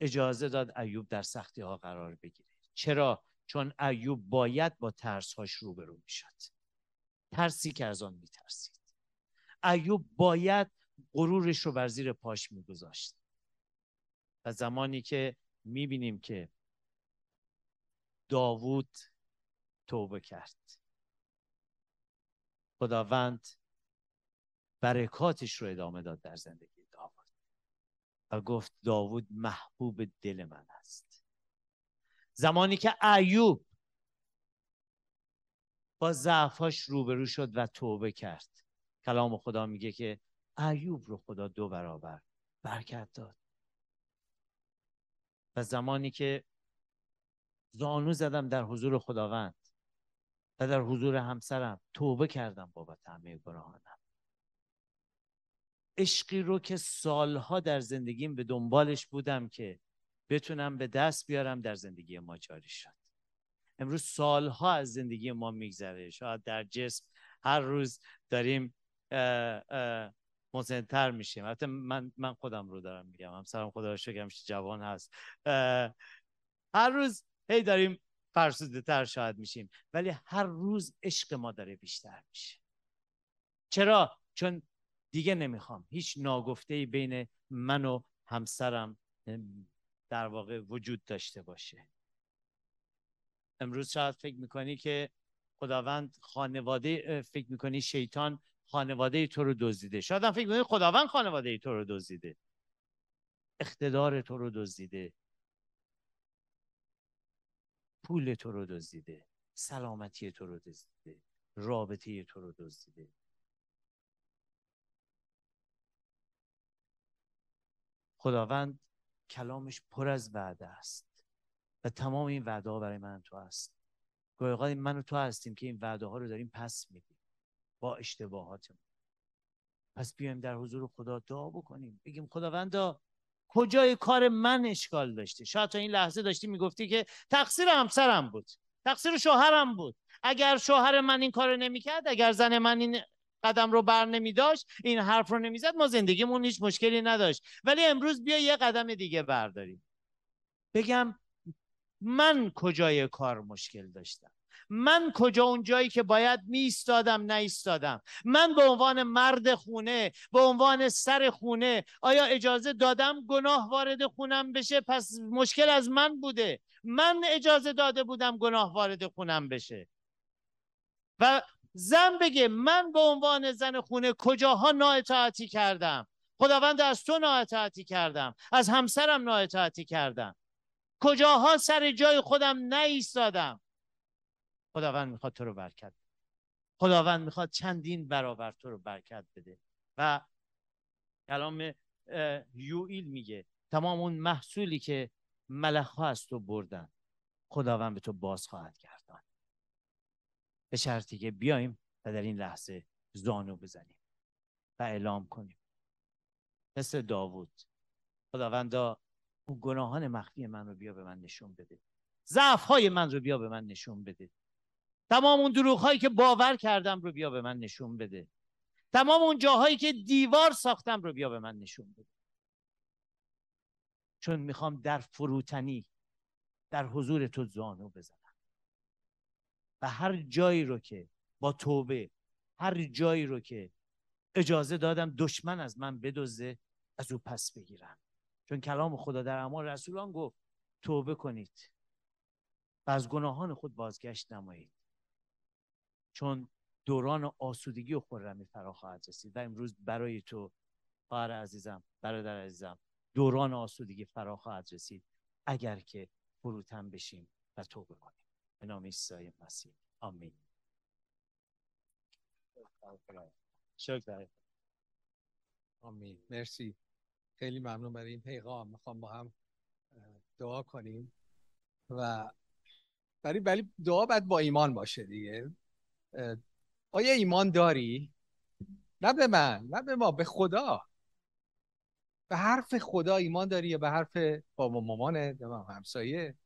اجازه داد ایوب در سختی ها قرار بگیره. چرا؟ چون ایوب باید با ترسهاش روبرو می‌شد. ترسی که از آن میترسید. ایوب باید غرورش رو بر زیر پاش میگذاشت. و زمانی که می‌بینیم که داوود توبه کرد خداوند برکاتش رو ادامه داد در زندگی و گفت داوود محبوب دل من است. زمانی که ایوب با ضعفاش روبرو شد و توبه کرد. کلام خدا میگه که ایوب رو خدا دو برابر برکت داد. و زمانی که زانو زدم در حضور خداوند و در حضور همسرم توبه کردم بابت همه گناهانم. عشقی رو که سالها در زندگیم به دنبالش بودم که بتونم به دست بیارم در زندگی ما جاری شد. امروز سالها از زندگی ما میگذره. شاید در جسم هر روز داریم مسنتر میشیم. البته من من خودم رو دارم میگم. همسرم خدا رو جوان هست. هر روز هی داریم فرسوده تر شاید میشیم. ولی هر روز عشق ما داره بیشتر میشه. چرا؟ چون دیگه نمی‌خوام. هیچ ناگفته بین من و همسرم در واقع وجود داشته باشه. امروز شاید فکر می‌کنی که خداوند خانواده فکر می‌کنی شیطان خانواده تو رو دزدیده. شاید هم فکر می‌کنی خداوند خانواده تو رو دزدیده. اقتدار تو رو دزدیده. پول تو رو دزدیده. سلامتی تو رو دزدیده. رابطه تو رو دزدیده. خداوند کلامش پر از وعده است و تمام این وعده ها برای من تو هست گاهی من و تو هستیم که این وعده ها رو داریم پس میدیم با اشتباهاتمون. پس بیایم در حضور خدا دعا بکنیم. بگیم خداوندا کجای کار من اشکال داشته؟ شاید تا این لحظه داشتی می‌گفتی که تقصیر همسرم بود تقصیر شوهرم بود. اگر شوهر من این کارو نمی‌کرد اگر زن من این قدم رو بر نمی داشت این حرف رو نمی‌زد ما زندگیمون هیچ مشکلی نداشت. ولی امروز بیا یه قدم دیگه برداریم. بگم من کجای کار مشکل داشتم؟ من کجا اون جایی که باید می ایستادم ایستادم من به عنوان مرد خونه به عنوان سر خونه آیا اجازه دادم گناه وارد خونم بشه؟ پس مشکل از من بوده. من اجازه داده بودم گناه وارد خونم بشه. و زن بگه من به عنوان زن خونه کجاها نااطاعتی کردم؟ خداوند از تو نااطاعتی کردم. از همسرم نااطاعتی کردم. کجاها سر جای خودم نیستادم. خداوند می‌خواد تو رو برکت خداوند می‌خواد چندین برابر تو رو برکت بده. و کلام یوئیل میگه تمام اون محصولی که ملخ از تو بردن خداوند به تو باز خواهد گردان. به شرطی که بیایم و در این لحظه زانو بزنیم و اعلام کنیم. مثل داوود خداوندا اون گناهان مخفی من رو بیا به من نشون بده. ضعف های من رو بیا به من نشون بده. تمام اون دروغ هایی که باور کردم رو بیا به من نشون بده. تمام اون جاهایی که دیوار ساختم رو بیا به من نشون بده. چون می‌خوام در فروتنی در حضور تو زانو بزنم. و هر جایی رو که با توبه هر جایی رو که اجازه دادم دشمن از من بدزده از او پس بگیرم. چون کلام خدا در اعمال رسولان گفت توبه کنید و از گناهان خود بازگشت نمایید. چون دوران آسودگی و خرمی فرا خواهد رسید و امروز برای تو خواهر عزیزم برادر عزیزم دوران آسودگی فرا خواهد رسید. اگر که فروتن بشیم و توبه کنیم. به نام عیسی مسیح. آمین. شکر. آمین. مرسی. خیلی ممنون برای این پیغام. می‌خوام با هم دعا کنیم. و برای ولی دعا باید با ایمان باشه دیگه. آیا ایمان داری؟ نه به من نه به ما به خدا. به حرف خدا ایمان داری یا به حرف بابا مامانه یا همسایه؟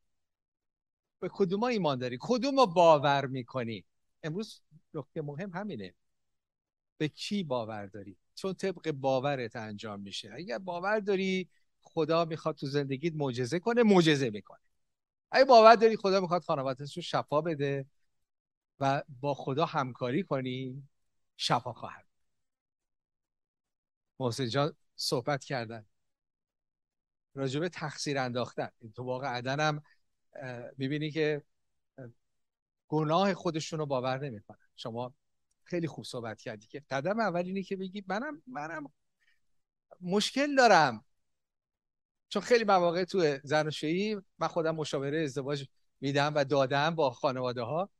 به کدوم ایمان داری؟ کدوم باور می‌کنی؟ امروز نکته مهم همینه. به کی باور داری؟ چون طبق باورت انجام میشه. اگر باور داری خدا می‌خواد تو زندگیت معجزه کنه معجزه می‌کنه. اگه باور داری خدا می‌خواد خانوادت رو شفا بده و با خدا همکاری کنی شفا خواهد. محسن جان صحبت کردن. راجبه تقصیر انداختن. تو واقع عدن می‌بینی که گناه خودشون رو باور نمی‌کنن. شما خیلی خوب صحبت کردی که قدم اول اینه که بگی منم منم مشکل دارم. چون خیلی مواقع تو زناشویی من خودم مشاوره ازدواج میدم و دادم با خانواده ها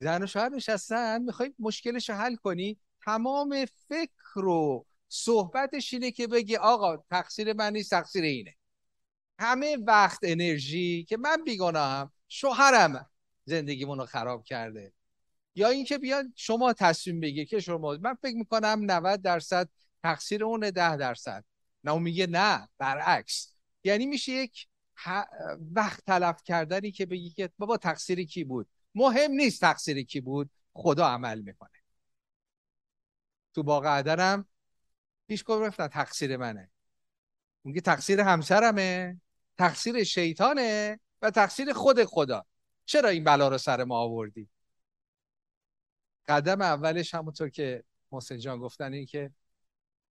زن و شوهر نشستن می‌خوای مشکلش رو حل کنی. تمام فکر و صحبتش اینه که بگی آقا تقصیر من نیست تقصیر اینه. همه وقت انرژی که من بیگناهم شوهرم زندگیمون رو خراب کرده. یا اینکه بیان شما تصمیم بگیر که شما من فکر می‌کنم 90 درصد تقصیر اونه 10 درصد. نه اون میگه نه برعکس. یعنی میشه یک وقت تلف کردنی که بگی که بابا تقصیر کی بود؟ مهم نیست تقصیر کی بود خدا عمل می‌کنه. تو باغ عدنم پیش گفتن تقصیر منه. میگه تقصیر همسرمه. تقصیر شیطانه و تقصیر خود خدا. چرا این بلا رو سر ما آوردی؟ قدم اولش همونطور که محسن جان گفتن این که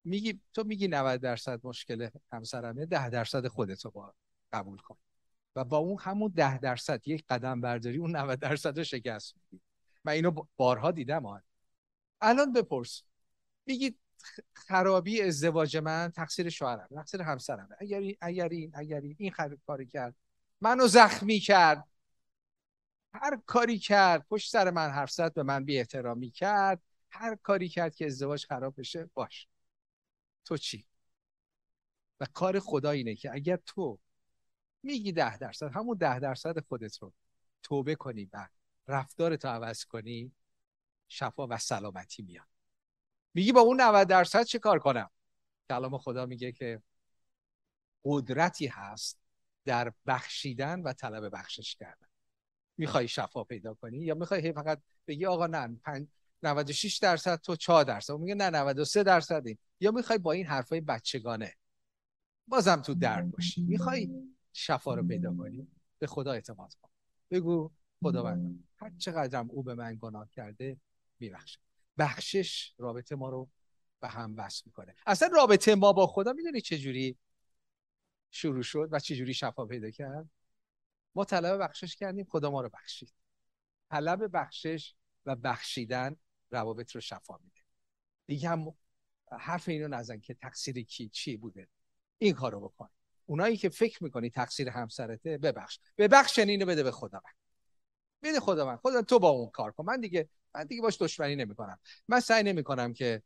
میگی تو میگی 90 درصد مشکل همسرمه 10 درصد خودتو با قبول کن. و با اون همون 10 درصد یک قدم برداری اون 90 درصد رو شکست میدی. من اینو بارها دیدم آن الان بپرس. میگی خرابی ازدواج من تقصیر شوهرم تقصیر همسرم اگر این اگر این اگر این این کاری کرد منو زخمی کرد. هر کاری کرد پشت سر من حرف زد به من بی احترامی کرد. هر کاری کرد که ازدواج خراب بشه باش. تو چی؟ و کار خدا اینه که اگر تو میگی ده درصد همون ده درصد خودت رو توبه کنی و رفتارتو عوض کنی شفا و سلامتی میاد. میگی با اون 90 درصد چه کار کنم؟ کلام خدا میگه که قدرتی هست در بخشیدن و طلب بخشش کردن. می‌خوای شفا پیدا کنی یا می‌خوای فقط بگی آقا نه 96 درصد تو 4 درصد. میگه نه 93 درصد این. یا می‌خوای با این حرفای بچگانه بازم تو درد باشی. می‌خوای شفا رو پیدا کنی؟ به خدا اعتماد کن. بگو خداوند هر چقدرم او به من گناه کرده میبخشه بخشش رابطه ما رو به هم وصل می‌کنه. اصلا رابطه ما با خدا می‌دونی چجوری شروع شد و چجوری شفا پیدا کرد؟ ما طلب بخشش کردیم خدا ما رو بخشید. طلب بخشش و بخشیدن روابط رو شفا میده. دیگه هم حرف اینو نزن که تقصیر کی چی بوده. این کارو بکن. اونایی که فکر می‌کنی تقصیر همسرته ببخش. ببخش اینو بده به خدا. من بده خدا من خدا تو با اون کار کن. من دیگه من دیگه باش دشمنی نمی‌کنم. من سعی نمی‌کنم که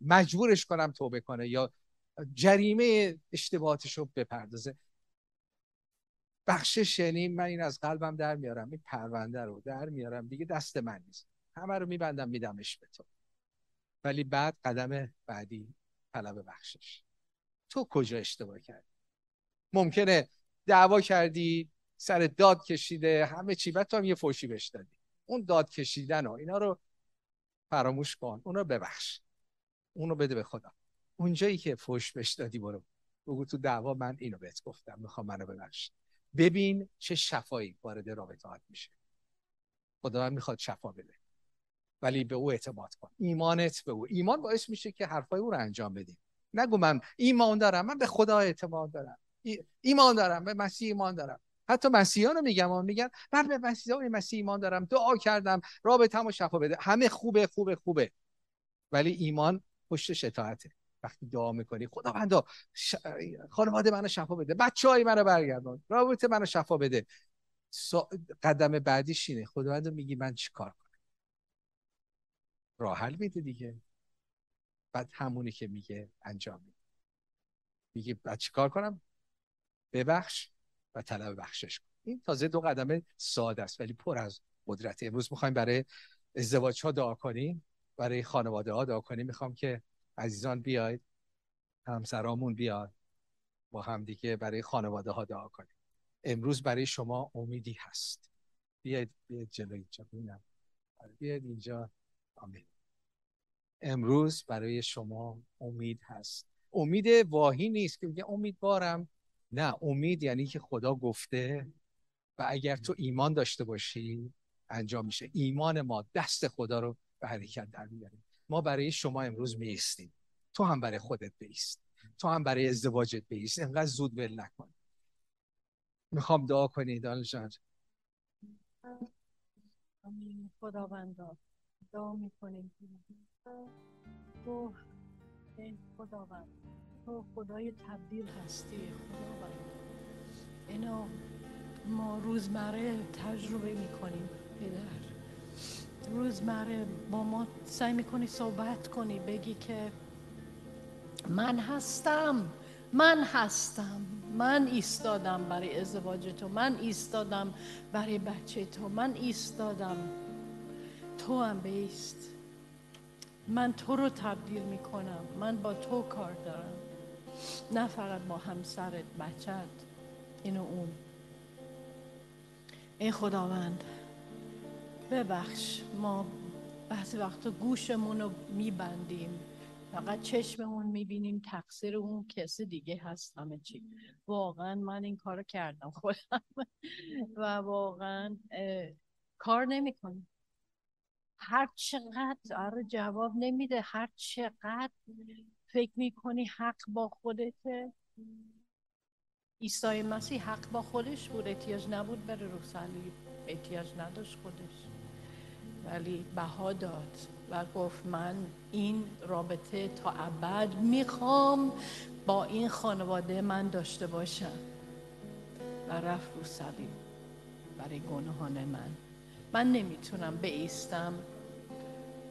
مجبورش کنم توبه کنه یا جریمه اشتباهاتش رو بپردازه. بخشش یعنی من این از قلبم در میارم این پرونده رو در میارم. دیگه دست من نیست. همه رو میبندم میدمش به تو. ولی بعد قدم بعدی طلب بخشش. تو کجا اشتباه کردی؟ ممکنه دعوا کردی سر داد کشیده همه چی. بعد تو هم یه فوشی بهش دادی. اون داد کشیدن و اینا رو فراموش کن. اون رو ببخش. اون رو بده به خدا. اونجایی که فوش بهش دادی برو. بگو تو دعوا من اینو بهت گفتم. می‌خوام منو ببخش. ببین چه شفایی وارد رابطات میشه. خدا می‌خواد شفا بده. ولی به او اعتماد کن. ایمانت به او. ایمان باعث میشه که حرفای او رو انجام بدیم نگو من ایمان دارم. من به خدا اعتماد دارم. ایمان دارم. به مسیح ایمان دارم. حتی مسیحیان رو میگم میگن من به مسیح مسیح ایمان دارم دعا کردم رابطه‌مو شفا بده. همه خوبه خوبه خوبه. ولی ایمان پشتش اطاعته وقتی دعا می‌کنی خداوندا ش... خانواده منو شفا بده. بچه های منو برگردان. رابطه منو شفا بده. قدم بعدیش اینه. خداوند میگی من چیکار کنم؟ راه حل میده دیگه. بعد همونی که میگه انجام میده. میگه بعد چیکار کنم؟ ببخش. و طلب بخشش کن این تازه دو قدم ساده است ولی پر از قدرت. امروز می‌خوایم برای ازدواج ها دعا کنیم برای خانواده ها دعا کنیم. می‌خوام که عزیزان بیاید همسرامون بیاد با هم دیگه برای خانواده ها دعا کنیم. امروز برای شما امیدی هست. بیاید بیاید جلو اینجا ببینم آره، بیاید اینجا. آمین. امروز برای شما امید هست. امید واهی نیست که میگه امیدوارم نه امید یعنی که خدا گفته و اگر تو ایمان داشته باشی انجام میشه. ایمان ما دست خدا رو به حرکت در میاره ما برای شما امروز میستیم تو هم برای خودت بیست. تو هم برای ازدواجت بیست. انقدر زود ول نکن. می‌خوام دعا کنی دانل جان. خداوندا دعا می‌کنیم. تو خداوند. تو خدای تبدیل هستی خداوند اینو ما روزمره تجربه می‌کنیم پدر. روزمره با ما سعی می‌کنی صحبت کنی بگی که من هستم من هستم من ایستادم برای ازدواج تو من ایستادم برای بچه تو من ایستادم. تو هم بیست. من تو رو تبدیل می‌کنم من با تو کار دارم. نه فقط با همسرت بچت اینو اون. این خداوند ببخش ما بعضی وقتا گوشمون رو میبندیم. فقط چشممون می‌بینیم تقصیر اون کسی دیگه هست. همه چی. واقعا من این کار کردم خودم. و واقعا کار نمی‌کنم. هر چقدر آره جواب نمیده. هر چقدر فکر می‌کنی حق با خودته؟ عیسی مسیح حق با خودش بود احتیاج نبود بره رو صلیب احتیاج نداشت خودش. ولی بها داد و گفت من این رابطه تا ابد می‌خوام با این خانواده من داشته باشم. و رفت رو صلیب برای گناهان من. من نمی‌تونم بیستم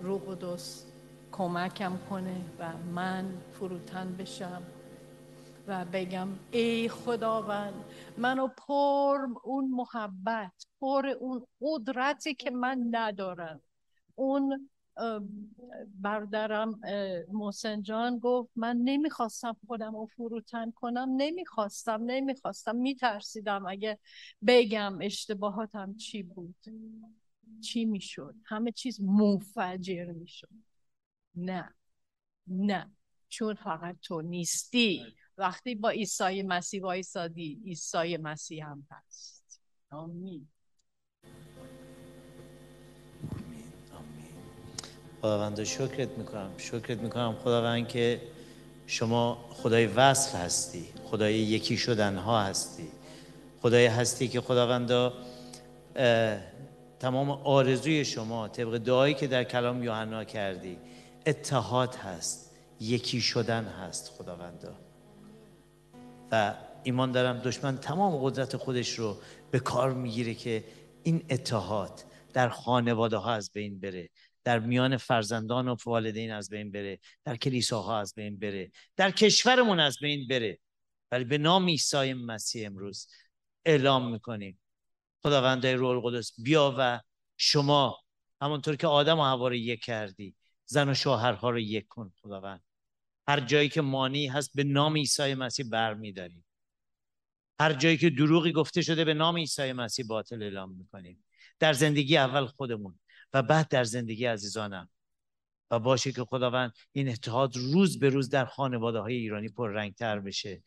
رو قدس کمکم کنه و من فروتن بشم و بگم ای خداوند منو پر اون محبت پر اون قدرتی که من ندارم. اون بردارم محسن جان گفت من نمی‌خواستم خودم رو فروتن کنم. نمی‌خواستم نمی‌خواستم. میترسیدم اگه بگم اشتباهاتم چی بود. چی می‌شد؟ همه چیز منفجر می‌شد. نه. نه. چون فقط تو نیستی. وقتی با عیسی مسیح وایسادی عیسی مسیح هم هست. آمین. خداوند شکرت می‌کنم. شکرت می‌کنم خداوند که شما خدای وصل هستی. خدای یکی شدن ها هستی. خدای هستی که خداوند تمام آرزوی شما طبق دعایی که در کلام یوحنا کردی اتحاد هست یکی شدن هست خداوندا. و ایمان دارم دشمن تمام قدرت خودش رو به کار می‌گیره که این اتحاد در خانواده ها از بین بره در میان فرزندان و والدین از بین بره در کلیساها از بین بره در کشورمون از بین بره. ولی به نام عیسی مسیح امروز اعلام می‌کنیم. خداوند روح القدس بیا و شما همونطور که آدم و هوا یک کردی زن و شوهرها رو یک کن خداوند. هر جایی که مانی هست به نام عیسی مسیح برمیداریم. هر جایی که دروغی گفته شده به نام عیسی مسیح باطل اعلام می‌کنیم. در زندگی اول خودمون و بعد در زندگی عزیزانم. و باشه که خداوند این اتحاد روز به روز در خانواده های ایرانی پر رنگتر بشه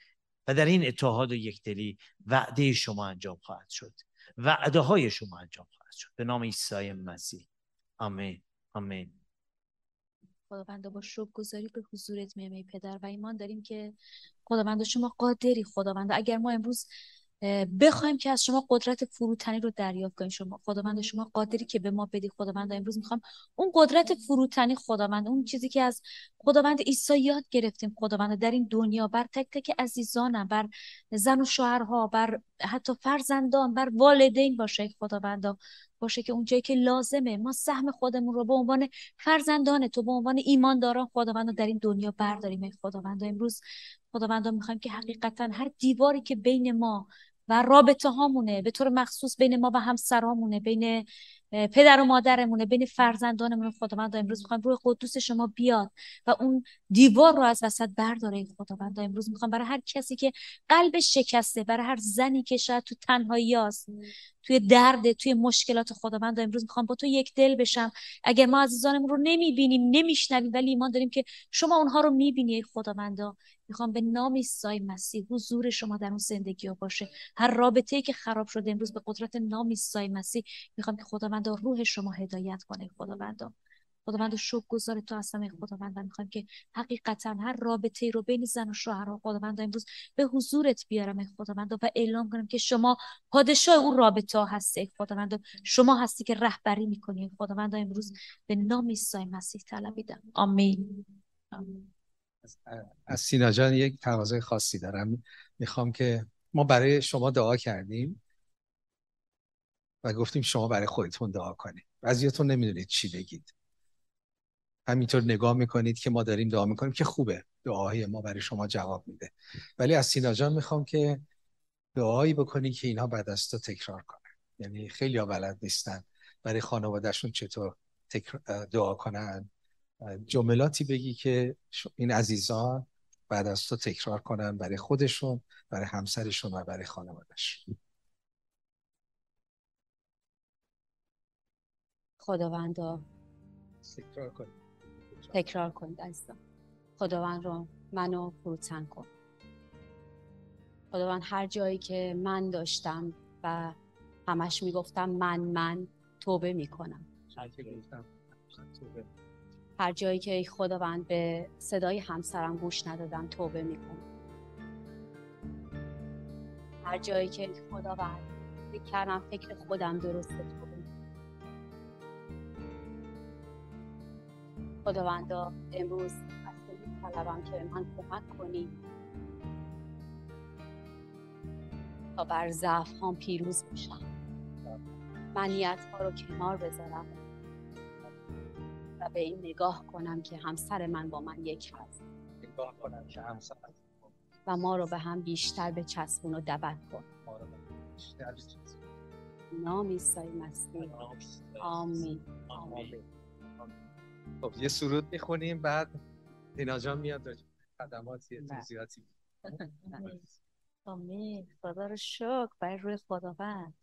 و در این اتحاد و یکدلی وعده شما انجام خواهد شد. وعده های شما انجام خواهد شد. به نام عیسی مسیح. آمین. آمین. خداوند با شکر گذاری به حضورت میمه پدر و ایمان. داریم که خداوند شما قادری خداوند اگر ما امروز بخوایم که از شما قدرت فروتنی رو دریافت کنیم شما خداوند شما قادری که به ما بدی خداوند امروز می‌خوام اون قدرت فروتنی خداوند اون چیزی که از خداوند عیسی یاد گرفتیم خداوند در این دنیا بر تک تک عزیزانم بر زن و شوهرها بر حتی فرزندان بر والدین باشه خداوند باشه که اونجایی که لازمه. ما سهم خودمون رو به عنوان فرزندان تو به عنوان ایمانداران خداوند در این دنیا برداریم. خداوند امروز خداوند می‌خوایم که حقیقتا هر دیواری که بین ما و رابطه هامونه. به طور مخصوص بین ما و همسرامونه بین پدر و مادرمونه بین فرزندانمون خداوند امروز می‌خوام روی قدوس شما بیاد و اون دیوار رو از وسط برداره. این خداوند امروز می‌خوام برای هر کسی که قلبش شکسته برای هر زنی که شاید تو تنهایی است توی درد توی مشکلات خداوند امروز می‌خوام با تو یک دل بشم. اگر ما عزیزانمون رو نمی‌بینیم نمیشنویم ولی ایمان داریم که شما اونها رو می‌بینی ای خداوندا می‌خوام به نام عیسی مسیح حضور شما در اون زندگی ها باشه. هر رابطه ای که خراب شده امروز به قدرت نام عیسی مسیح می‌خوام که خداوند روح شما هدایت کنه. خداوند خداوند شکر گذار تو هستم خداوند و می‌خوام که حقیقتا هر رابطه رو بین زن و شوهر خداوند امروز به حضورت بیارم ای خداوند و اعلام کنم که شما پادشاه اون رابطه هستی خداوند شما هستی که رهبری می‌کنی خداوند امروز به نام عیسی مسیح طلبیدم آمین, آمین. از سینا جان یک تقاضای خاصی دارم. می‌خوام که ما برای شما دعا کردیم و گفتیم شما برای خودتون دعا کنید. بعضیاتون نمی‌دونید چی بگید. همینطور نگاه می‌کنید که ما داریم دعا می‌کنیم که خوبه. دعاهای ما برای شما جواب میده. ولی از سینا جان می‌خوام که دعایی بکنی که اینها بعد از تو تکرار کنن. یعنی خیلی ها بلد نیستن برای خانوادهشون چطور دعا کنن. جملاتی بگی که این عزیزان بعد از تو تکرار کنن برای خودشون برای همسرشون و برای خانوادهشون خداوندا. تکرار کنید تکرار کنید عزیزان خداوند رو منو فروتن کن. خداوند هر جایی که من داشتم و همش می‌گفتم من من توبه می‌کنم. هر جایی که خداوند به صدای همسرم گوش ندادم توبه می‌کنم. هر جایی که خداوند فکر کردم فکر خودم درسته توبه خداوندا امروز از تو طلبم که من کمک کنی. تا بر ضعف پیروز بشم. من نیت ها رو کنار بذارم. و به این نگاه کنم که همسر من با من یک هست. نگاه کنم که همسر و ما رو به هم بیشتر به چسبون و دبت کن. نام عیسی مسیح. آمین. آمین. خب یه سرود می‌خونیم بعد دینا جان میاد خدماتی بله. توضیحاتی. آمین. خدا رو شکر. برای روی خداوند.